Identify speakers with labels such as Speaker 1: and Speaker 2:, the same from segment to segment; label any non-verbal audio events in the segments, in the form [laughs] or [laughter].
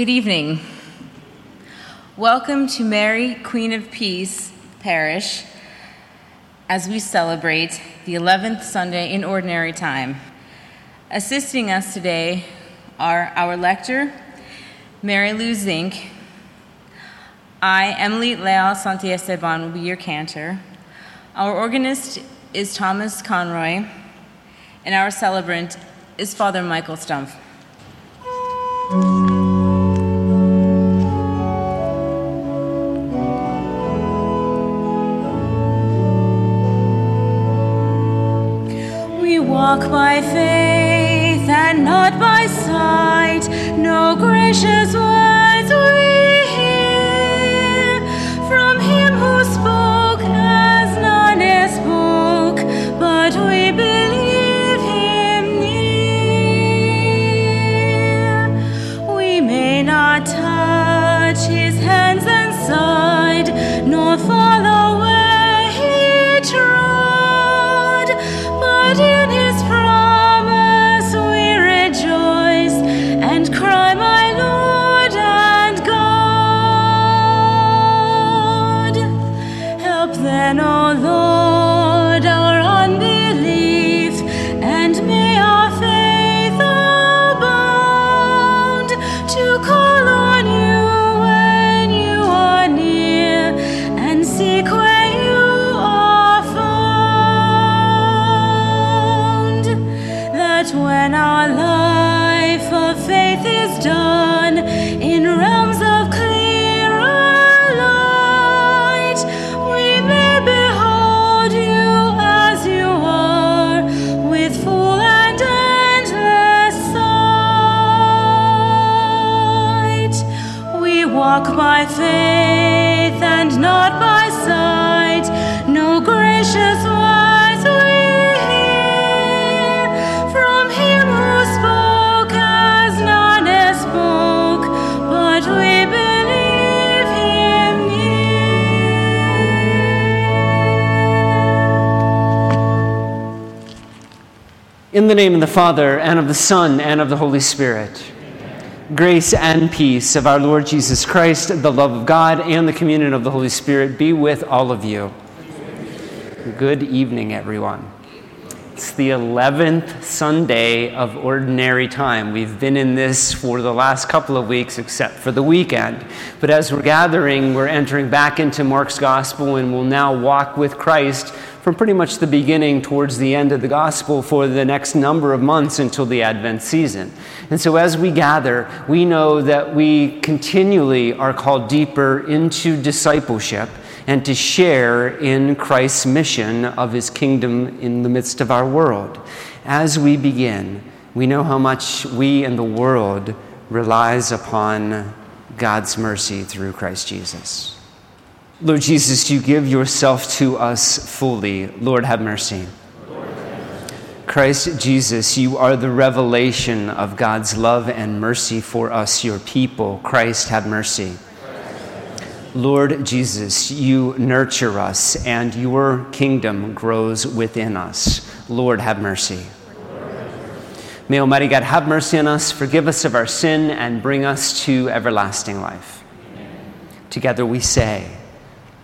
Speaker 1: Good evening. Welcome to Mary, Queen of Peace Parish as we celebrate the 11th Sunday in Ordinary Time. Assisting us today are our lector, Mary Lou Zink. I, Emily Leal Santiesteban, will be your cantor. Our organist is Thomas Conroy, and our celebrant is Father Michael Stumpf.
Speaker 2: By faith and not by sight. No gracious
Speaker 3: the name of the Father, and of the Son, and of the Holy Spirit. Grace and peace of our Lord Jesus Christ, the love of God, and the communion of the Holy Spirit be with all of you. Good evening, everyone. It's the 11th Sunday of Ordinary Time. We've been in this for the last couple of weeks, except for the weekend. But as we're gathering, we're entering back into Mark's Gospel and we'll now walk with Christ from pretty much the beginning towards the end of the Gospel for the next number of months until the Advent season. And so as we gather, we know that we continually are called deeper into discipleship and to share in Christ's mission of his kingdom in the midst of our world. As we begin, we know how much we and the world relies upon God's mercy through Christ Jesus. Lord Jesus, you give yourself to us fully. Lord, have mercy. Christ Jesus, you are the revelation of God's love and mercy for us, your people. Christ, have mercy. Lord Jesus, you nurture us and your kingdom grows within us. Lord, have mercy. May Almighty God have mercy on us, forgive us of our sin, and bring us to everlasting life. Together we say,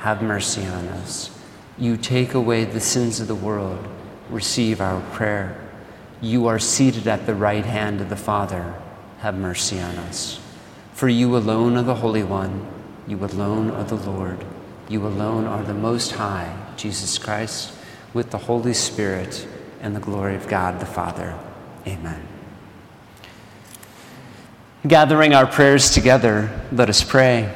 Speaker 3: have mercy on us. You take away the sins of the world, receive our prayer. You are seated at the right hand of the Father, have mercy on us. For you alone are the Holy One, you alone are the Lord, you alone are the Most High, Jesus Christ, with the Holy Spirit and the glory of God the Father. Amen. Gathering our prayers together, let us pray.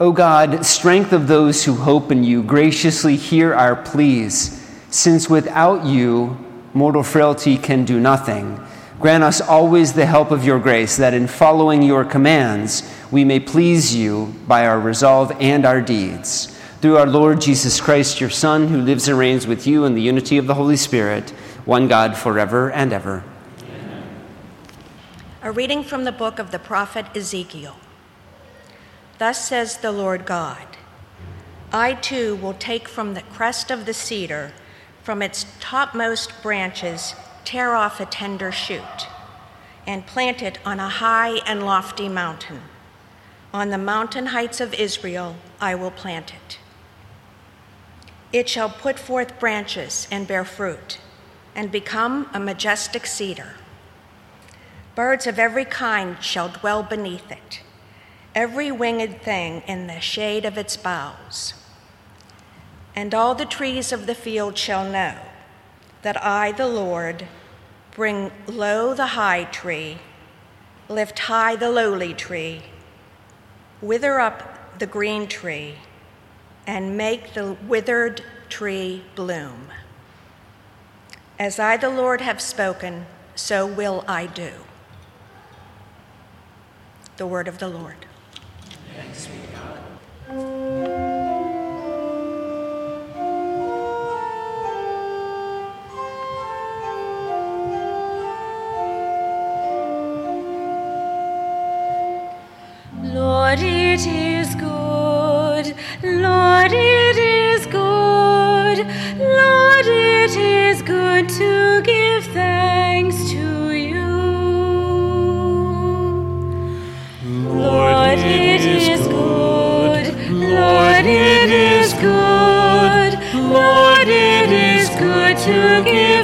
Speaker 3: O God, strength of those who hope in you, graciously hear our pleas, since without you, mortal frailty can do nothing. Grant us always the help of your grace, that in following your commands we may please you by our resolve and our deeds. Through our Lord Jesus Christ, your Son, who lives and reigns with you in the unity of the Holy Spirit, one God forever and ever.
Speaker 4: A reading from the book of the prophet Ezekiel. Thus says the Lord God I too will take from the crest of the cedar, from its topmost branches, tear off a tender shoot, and plant it on a high and lofty mountain. On the mountain heights of Israel, I will plant it. It shall put forth branches and bear fruit, and become a majestic cedar. Birds of every kind shall dwell beneath it, every winged thing in the shade of its boughs. And all the trees of the field shall know that I, the Lord, bring low the high tree, lift high the lowly tree, wither up the green tree, and make the withered tree bloom. As I, the Lord, have spoken, so will I do. The word of the Lord. Thanks be.
Speaker 2: Lord, it is good. To give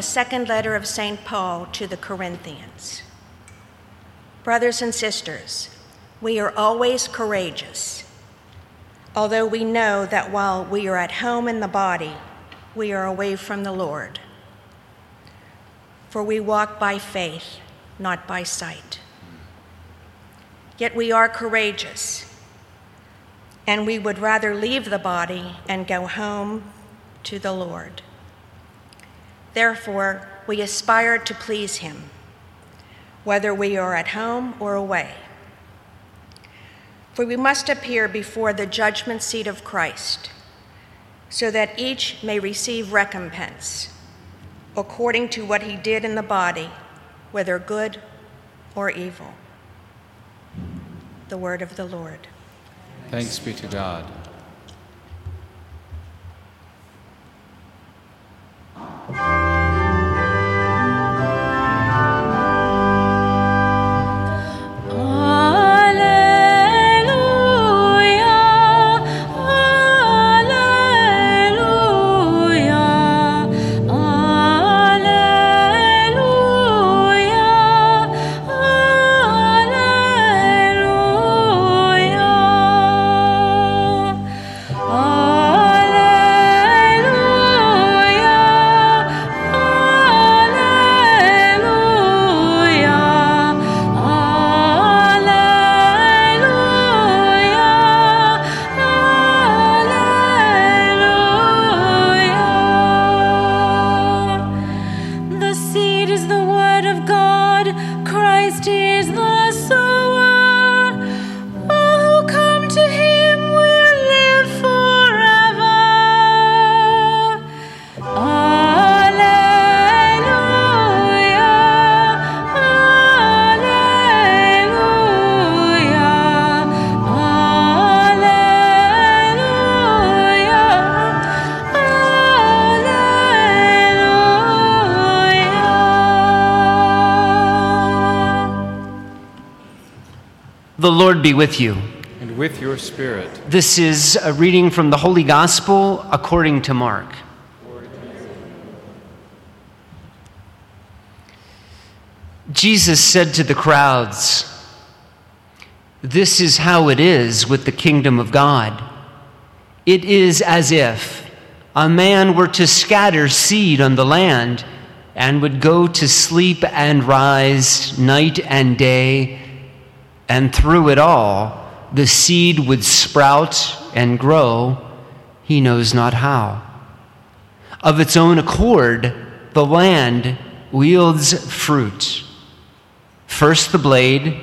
Speaker 2: the
Speaker 4: second letter of St. Paul to the Corinthians. Brothers and sisters, we are always courageous, although we know that while we are at home in the body, we are away from the Lord. For we walk by faith, not by sight. Yet we are courageous, and we would rather leave the body and go home to the Lord. Therefore, we aspire to please Him, whether we are at home or away. For we must appear before the judgment seat of Christ, so that each may receive recompense according to what he did in the body, whether good or evil. The word of the Lord.
Speaker 5: Thanks be to God.
Speaker 3: Lord be with you.
Speaker 5: And with your spirit.
Speaker 3: This is a reading from the Holy Gospel according to Mark. Jesus said to the crowds, This is how it is with the kingdom of God. It is as if a man were to scatter seed on the land and would go to sleep and rise night and day, and through it all, the seed would sprout and grow, he knows not how. Of its own accord, the land wields fruit. First the blade,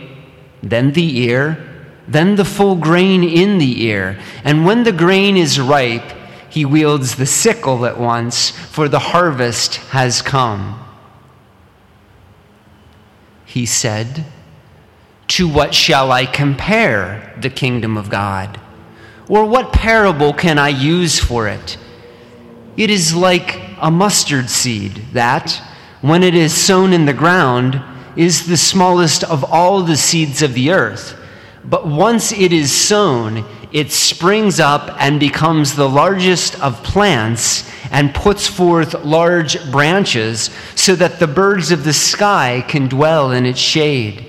Speaker 3: then the ear, then the full grain in the ear. And when the grain is ripe, he wields the sickle at once, for the harvest has come. He said, To what shall I compare the kingdom of God? Or what parable can I use for it? It is like a mustard seed that, when it is sown in the ground, is the smallest of all the seeds of the earth. But once it is sown, it springs up and becomes the largest of plants and puts forth large branches so that the birds of the sky can dwell in its shade.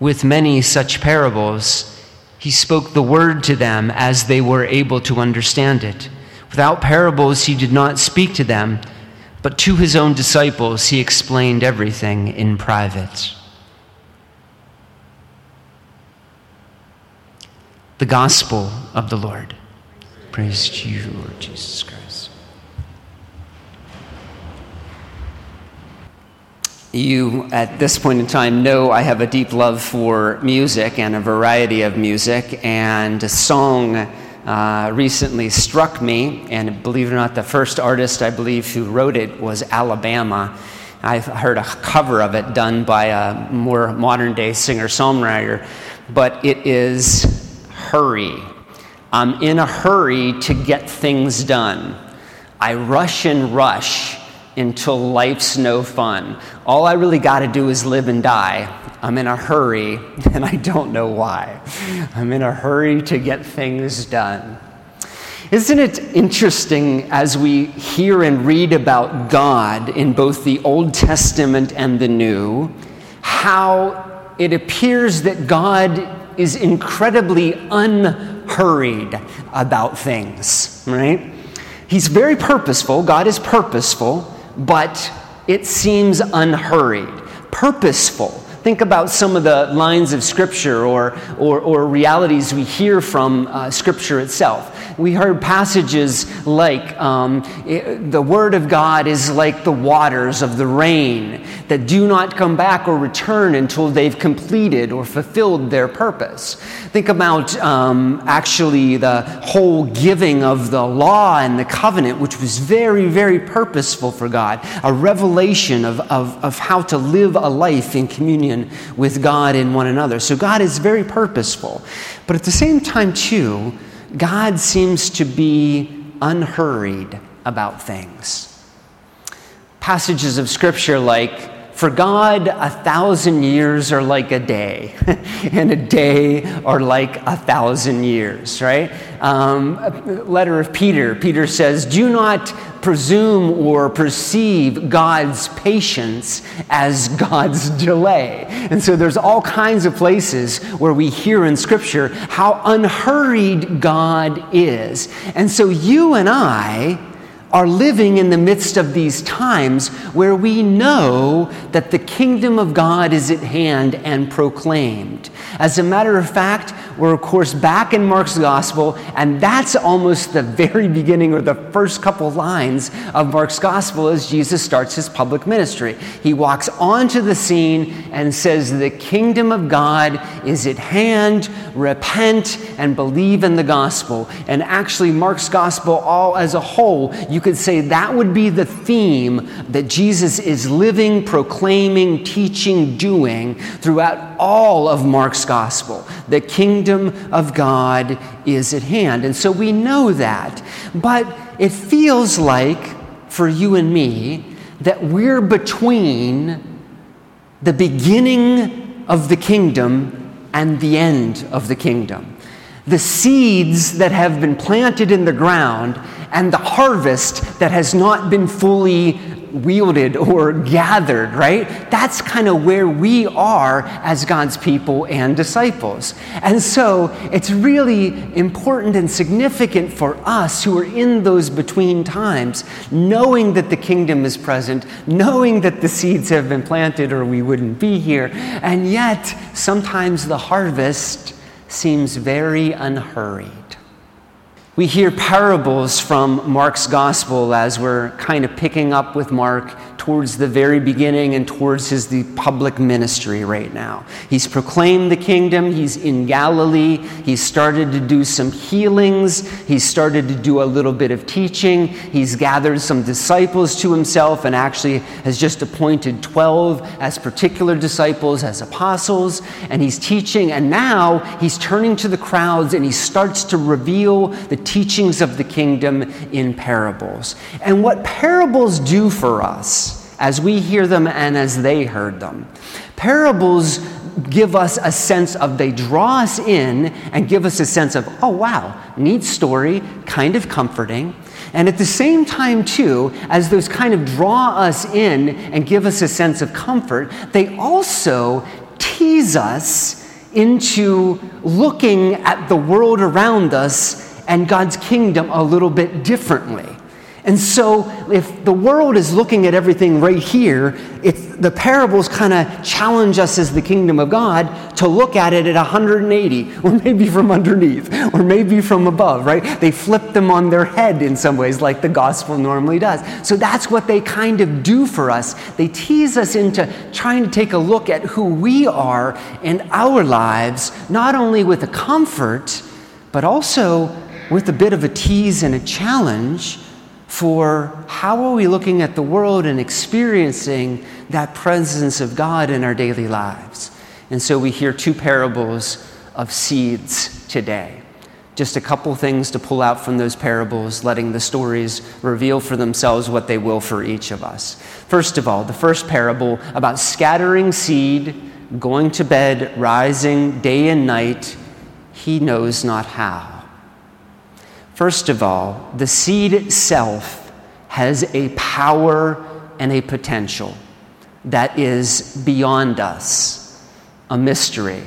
Speaker 3: With many such parables, he spoke the word to them as they were able to understand it. Without parables, he did not speak to them but to his own disciples, he explained everything in private. The Gospel of the Lord. Praise to you, Lord Jesus Christ. You, at this point in time, know I have a deep love for music and a variety of music, and a song uh, recently struck me, and believe it or not, the first artist I believe who wrote it was Alabama. I've heard a cover of it done by a more modern day singer songwriter, but it is Hurry. I'm in a hurry to get things done. I rush and rush until life's no fun. All I really got to do is live and die. I'm in a hurry, [laughs] and I don't know why. I'm in a hurry to get things done. Isn't it interesting as we hear and read about God in both the Old Testament and the New, how it appears that God is incredibly unhurried about things, right? He's very purposeful. God is purposeful but it seems unhurried, purposeful. Think about some of the lines of Scripture or, or, or realities we hear from uh, Scripture itself. We heard passages like um, it, the Word of God is like the waters of the rain that do not come back or return until they've completed or fulfilled their purpose. Think about um, actually the whole giving of the law and the covenant, which was very, very purposeful for God, a revelation of, of, of how to live a life in communion with God and one another. So God is very purposeful. But at the same time, too, God seems to be unhurried about things. Passages of scripture like, for God, a thousand years are like a day, [laughs] and a day are like a thousand years, right? Um, letter of Peter, Peter says, Do not presume or perceive God's patience as God's delay. And so there's all kinds of places where we hear in Scripture how unhurried God is. And so you and I, are living in the midst of these times where we know that the kingdom of God is at hand and proclaimed. As a matter of fact, we're of course back in Mark's gospel, and that's almost the very beginning or the first couple lines of Mark's gospel as Jesus starts his public ministry. He walks onto the scene and says, The kingdom of God is at hand, repent and believe in the gospel. And actually, Mark's gospel, all as a whole, you could say that would be the theme that Jesus is living, proclaiming, teaching, doing throughout all of Mark's gospel. The kingdom of God is at hand. And so we know that. But it feels like, for you and me, that we're between the beginning of the kingdom and the end of the kingdom. The seeds that have been planted in the ground and the harvest that has not been fully wielded or gathered, right? That's kind of where we are as God's people and disciples. And so it's really important and significant for us who are in those between times, knowing that the kingdom is present, knowing that the seeds have been planted or we wouldn't be here. And yet, sometimes the harvest seems very unhurried. We hear parables from Mark's gospel as we're kind of picking up with Mark towards the very beginning and towards his the public ministry right now. He's proclaimed the kingdom, he's in Galilee, he's started to do some healings, he's started to do a little bit of teaching, he's gathered some disciples to himself and actually has just appointed 12 as particular disciples as apostles and he's teaching. And now he's turning to the crowds and he starts to reveal the teachings of the kingdom in parables. And what parables do for us as we hear them and as they heard them. Parables give us a sense of, they draw us in and give us a sense of, oh wow, neat story, kind of comforting. And at the same time, too, as those kind of draw us in and give us a sense of comfort, they also tease us into looking at the world around us and God's kingdom a little bit differently. And so, if the world is looking at everything right here, the parables kind of challenge us as the kingdom of God to look at it at 180, [laughs] or maybe from underneath, or maybe from above, right? They flip them on their head in some ways, like the gospel normally does. So, that's what they kind of do for us. They tease us into trying to take a look at who we are in our lives, not only with a comfort, but also with a bit of a tease and a challenge for how are we looking at the world and experiencing that presence of God in our daily lives. And so we hear two parables of seeds today. Just a couple things to pull out from those parables, letting the stories reveal for themselves what they will for each of us. First of all, the first parable about scattering seed, going to bed, rising day and night, he knows not how. First of all, the seed itself has a power and a potential that is beyond us, a mystery.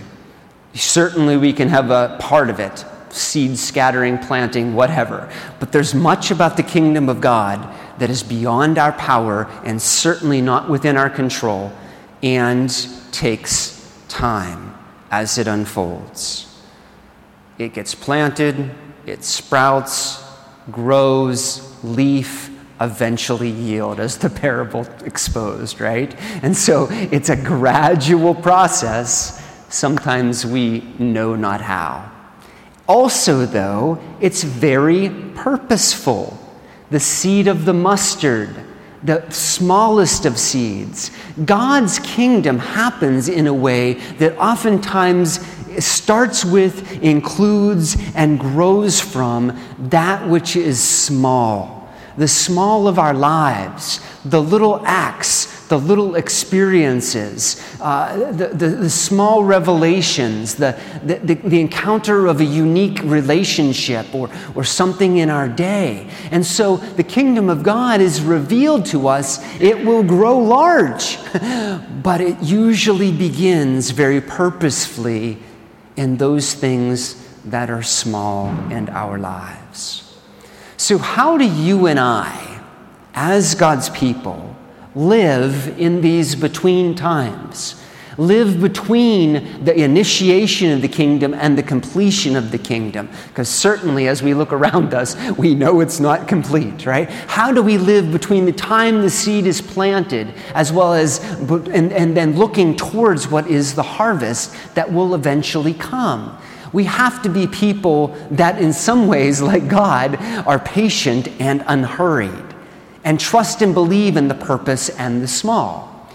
Speaker 3: Certainly, we can have a part of it seed scattering, planting, whatever. But there's much about the kingdom of God that is beyond our power and certainly not within our control and takes time as it unfolds. It gets planted, it sprouts, grows, leaf, eventually yield, as the parable exposed, right? And so it's a gradual process. Sometimes we know not how. Also, though, it's very purposeful. The seed of the mustard, the smallest of seeds. God's kingdom happens in a way that oftentimes starts with, includes, and grows from that which is small. The small of our lives, the little acts, the little experiences, uh, the, the, the, small revelations, the, the, the, encounter of a unique relationship or, or something in our day. And so the kingdom of God is revealed to us. It will grow large, [laughs] but it usually begins very purposefully in those things that are small in our lives. So, how do you and I, as God's people, live in these between times? Live between the initiation of the kingdom and the completion of the kingdom. Because certainly, as we look around us, we know it's not complete, right? How do we live between the time the seed is planted, as well as, and, and then looking towards what is the harvest that will eventually come? We have to be people that, in some ways, like God, are patient and unhurried and trust and believe in the purpose and the small.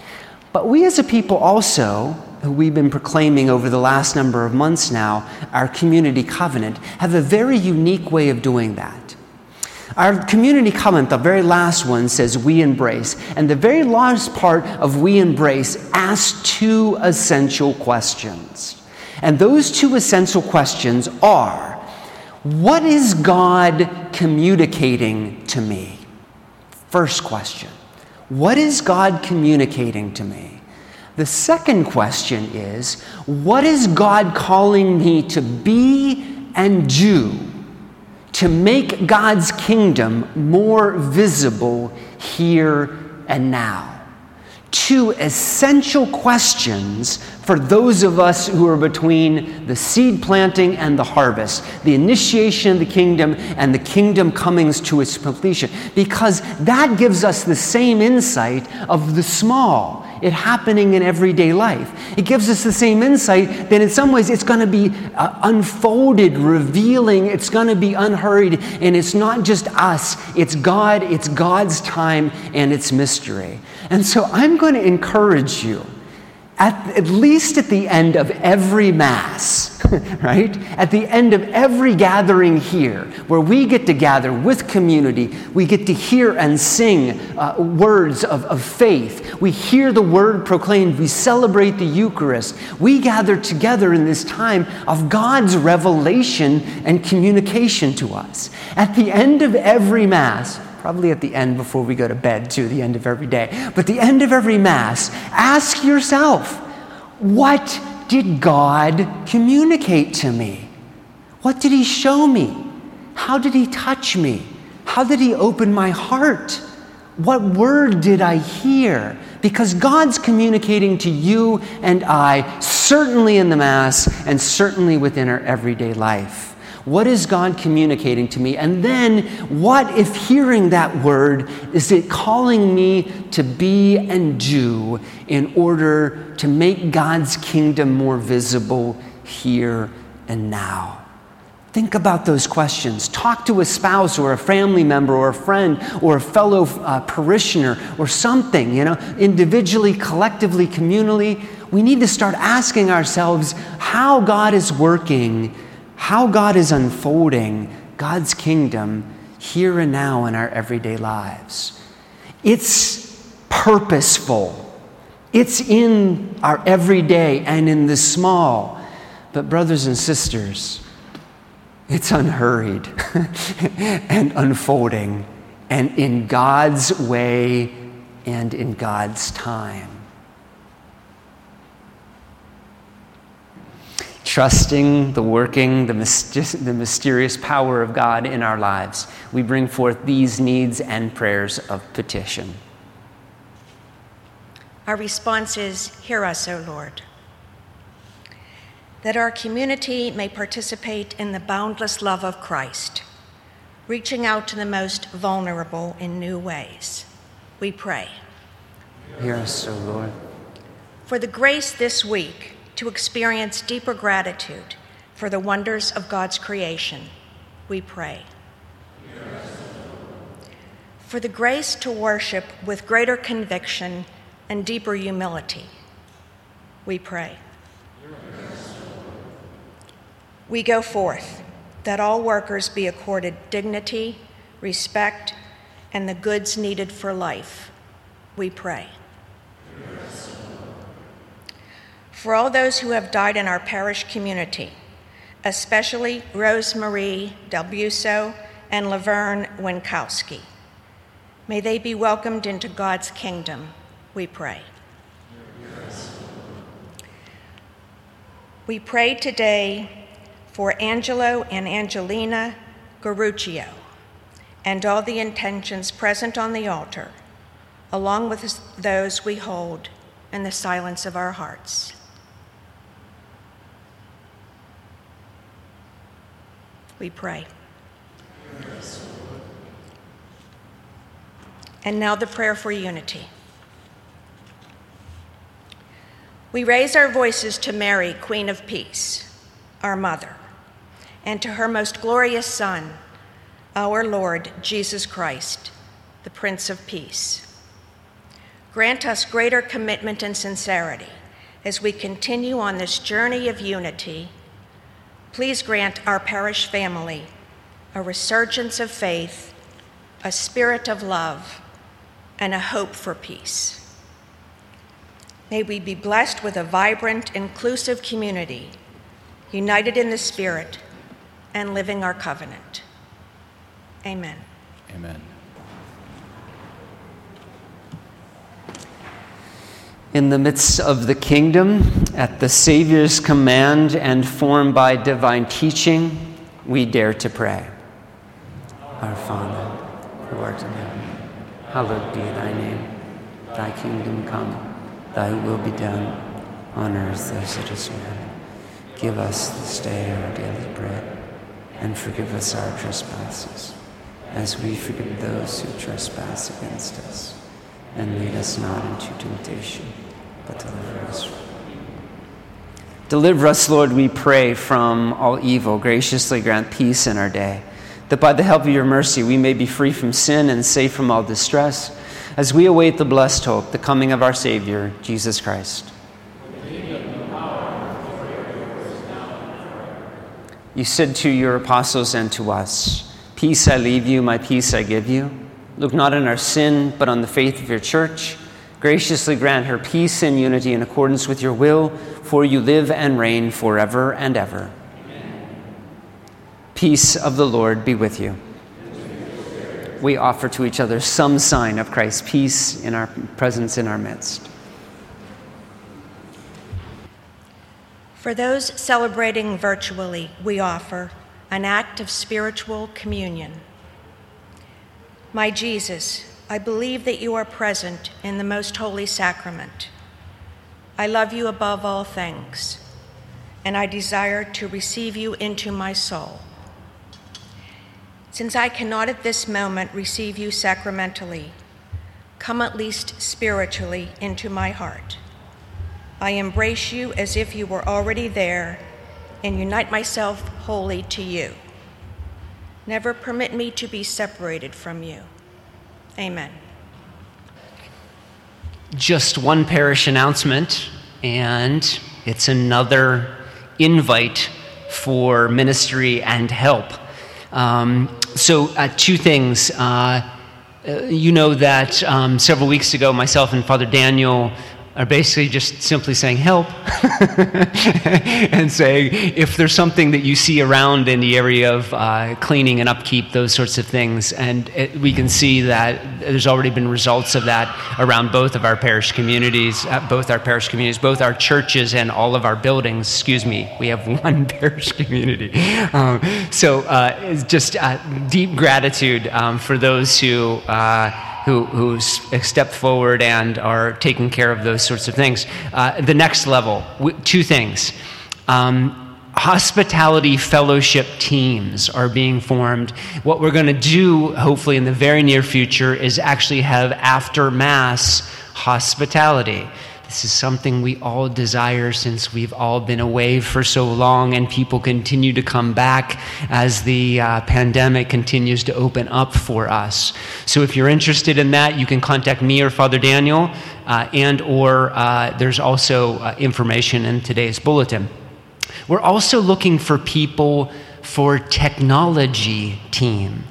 Speaker 3: But we as a people also, who we've been proclaiming over the last number of months now, our community covenant, have a very unique way of doing that. Our community covenant, the very last one, says we embrace. And the very last part of we embrace asks two essential questions. And those two essential questions are what is God communicating to me? First question. What is God communicating to me? The second question is what is God calling me to be and do to make God's kingdom more visible here and now? Two essential questions for those of us who are between the seed planting and the harvest, the initiation of the kingdom and the kingdom comings to its completion, because that gives us the same insight of the small, it happening in everyday life. It gives us the same insight that in some ways it's going to be uh, unfolded, revealing, it's going to be unhurried, and it's not just us, it's God, it's God's time, and it's mystery. And so I'm going to encourage you, at, at least at the end of every Mass, [laughs] right? At the end of every gathering here, where we get to gather with community, we get to hear and sing uh, words of, of faith. We hear the word proclaimed. We celebrate the Eucharist. We gather together in this time of God's revelation and communication to us. At the end of every Mass, probably at the end before we go to bed, too, the end of every day. But the end of every Mass, ask yourself, what did God communicate to me? What did He show me? How did He touch me? How did He open my heart? What word did I hear? Because God's communicating to you and I, certainly in the Mass and certainly within our everyday life. What is God communicating to me? And then, what if hearing that word is it calling me to be and do in order to make God's kingdom more visible here and now? Think about those questions. Talk to a spouse or a family member or a friend or a fellow uh, parishioner or something, you know, individually, collectively, communally. We need to start asking ourselves how God is working how God is unfolding God's kingdom here and now in our everyday lives. It's purposeful, it's in our everyday and in the small. But, brothers and sisters, it's unhurried [laughs] and unfolding and in God's way and in God's time. Trusting the working, the, myst- the mysterious power of God in our lives, we bring forth these needs and prayers of petition.
Speaker 4: Our response is Hear us, O Lord. That our community may participate in the boundless love of Christ, reaching out to the most vulnerable in new ways. We pray.
Speaker 3: Hear us, O Lord.
Speaker 4: For the grace this week to experience deeper gratitude for the wonders of God's creation, we pray. For the grace to worship with greater conviction and deeper humility, we pray. We go forth that all workers be accorded dignity, respect, and the goods needed for life, we pray. For all those who have died in our parish community, especially Rosemarie Delbuso and Laverne Winkowski. May they be welcomed into God's kingdom, we pray. We pray today for Angelo and Angelina Garuccio and all the intentions present on the altar, along with those we hold in the silence of our hearts. We pray. And now the prayer for unity. We raise our voices to Mary, Queen of Peace, our Mother, and to her most glorious Son, our Lord Jesus Christ, the Prince of Peace. Grant us greater commitment and sincerity as we continue on this journey of unity Please grant our parish family a resurgence of faith a spirit of love, and a hope for peace. May we be blessed with a vibrant, inclusive community, united in the Spirit and living our covenant. Amen.
Speaker 5: Amen.
Speaker 3: In the midst of the kingdom, at the Savior's command and formed by divine teaching, we dare to pray. Our Father, who art in heaven, hallowed be thy name. Thy kingdom come Thy will be done on earth as it is in heaven. Give us this day our daily bread, and forgive us our trespasses, as we forgive those who trespass against us. And lead us not into temptation, but deliver us Deliver us, Lord, we pray, from all evil. Graciously grant peace in our day, that by the help of your mercy we may be free from sin and safe from all distress as we await the blessed hope, the coming of our Savior, Jesus Christ. You said to your apostles and to us, Peace I leave you, my peace I give you. Look not on our sin, but on the faith of your church. Graciously grant her peace and unity in accordance with your will, for you live and reign forever and ever. Amen. Peace of the Lord be with you we offer to each other some sign of Christ's peace in our presence in our midst.
Speaker 4: For those celebrating virtually, we offer an act of spiritual communion. My Jesus, I believe that you are present in the most holy sacrament. I love you above all things, and I desire to receive you into my soul. Since I cannot at this moment receive you sacramentally, come at least spiritually into my heart. I embrace you as if you were already there and unite myself wholly to you. Never permit me to be separated from you. Amen.
Speaker 3: Just one parish announcement, and it's another invite for ministry and help. Um, so, uh, two things. Uh, uh, you know that um, several weeks ago, myself and Father Daniel are basically just simply saying help [laughs] and saying if there's something that you see around in the area of uh, cleaning and upkeep those sorts of things and it, we can see that there's already been results of that around both of our parish communities uh, both our parish communities both our churches and all of our buildings. Excuse me we have [laughs] one parish community. Um, so uh, it's just uh, deep gratitude um, for those who uh, who, who stepped forward and are taking care of those sorts of things. Uh, the next level, two things. Um, hospitality fellowship teams are being formed. What we're going to do, hopefully, in the very near future, is actually have after Mass hospitality. This is something we all desire since we've all been away for so long, and people continue to come back as the uh, pandemic continues to open up for us. So, if you're interested in that, you can contact me or Father Daniel, uh, and or uh, there's also uh, information in today's bulletin. We're also looking for people for technology team.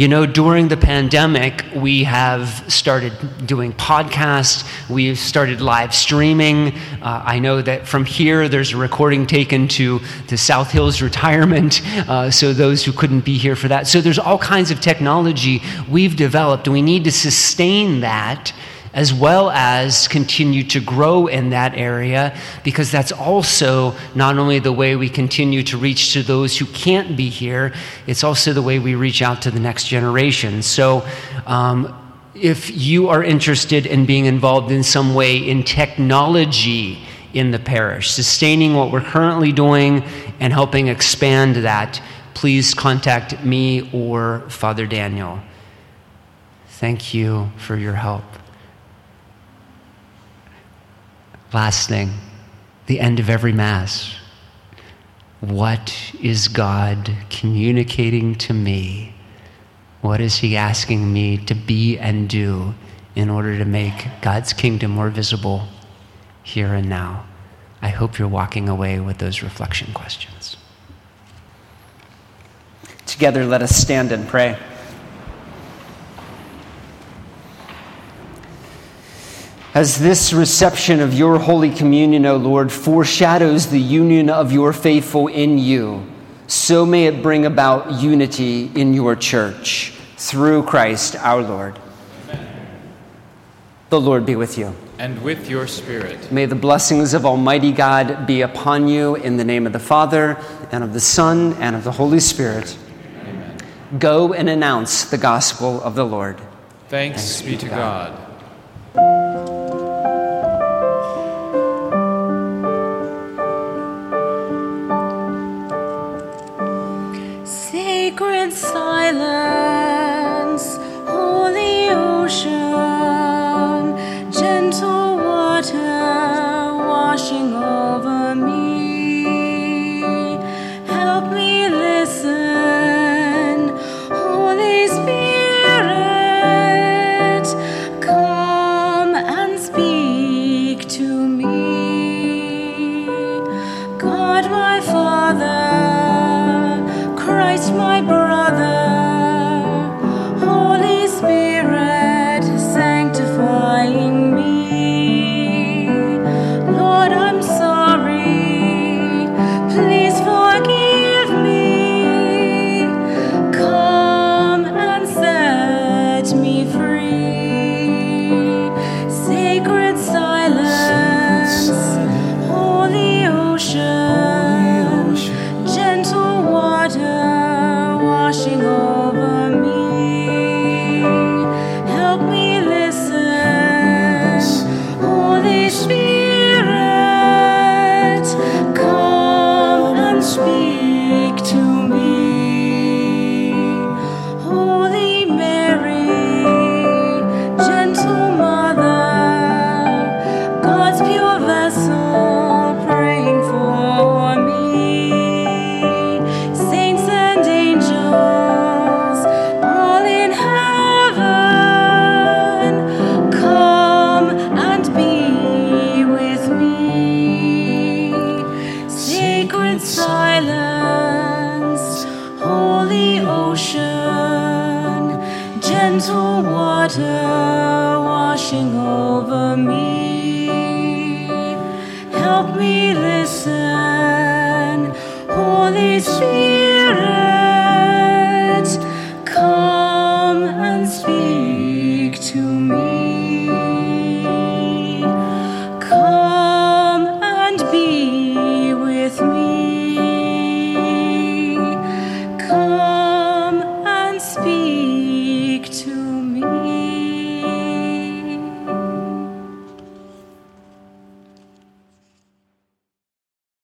Speaker 3: You know, during the pandemic, we have started doing podcasts, we've started live streaming. Uh, I know that from here, there's a recording taken to, to South Hills retirement, uh, so those who couldn't be here for that. So there's all kinds of technology we've developed. We need to sustain that as well as continue to grow in that area, because that's also not only the way we continue to reach to those who can't be here, it's also the way we reach out to the next generation. So, um, if you are interested in being involved in some way in technology in the parish, sustaining what we're currently doing and helping expand that, please contact me or Father Daniel. Thank you for your help. Last thing, the end of every Mass. What is God communicating to me? What is He asking me to be and do in order to make God's kingdom more visible here and now? I hope you're walking away with those reflection questions. Together, let us stand and pray. As this reception of your Holy Communion, O Lord, foreshadows the union of your faithful in you, so may it bring about unity in your church through Christ our Lord. Amen. The Lord be with you.
Speaker 5: And with your spirit.
Speaker 3: May the blessings of Almighty God be upon you in the name of the Father, and of the Son, and of the Holy Spirit.
Speaker 5: Amen.
Speaker 3: Go and announce the gospel of the Lord.
Speaker 5: Thanks, be to God.
Speaker 2: Sacred silence, holy ocean, gentle water washing over me. Help me listen, Holy Spirit,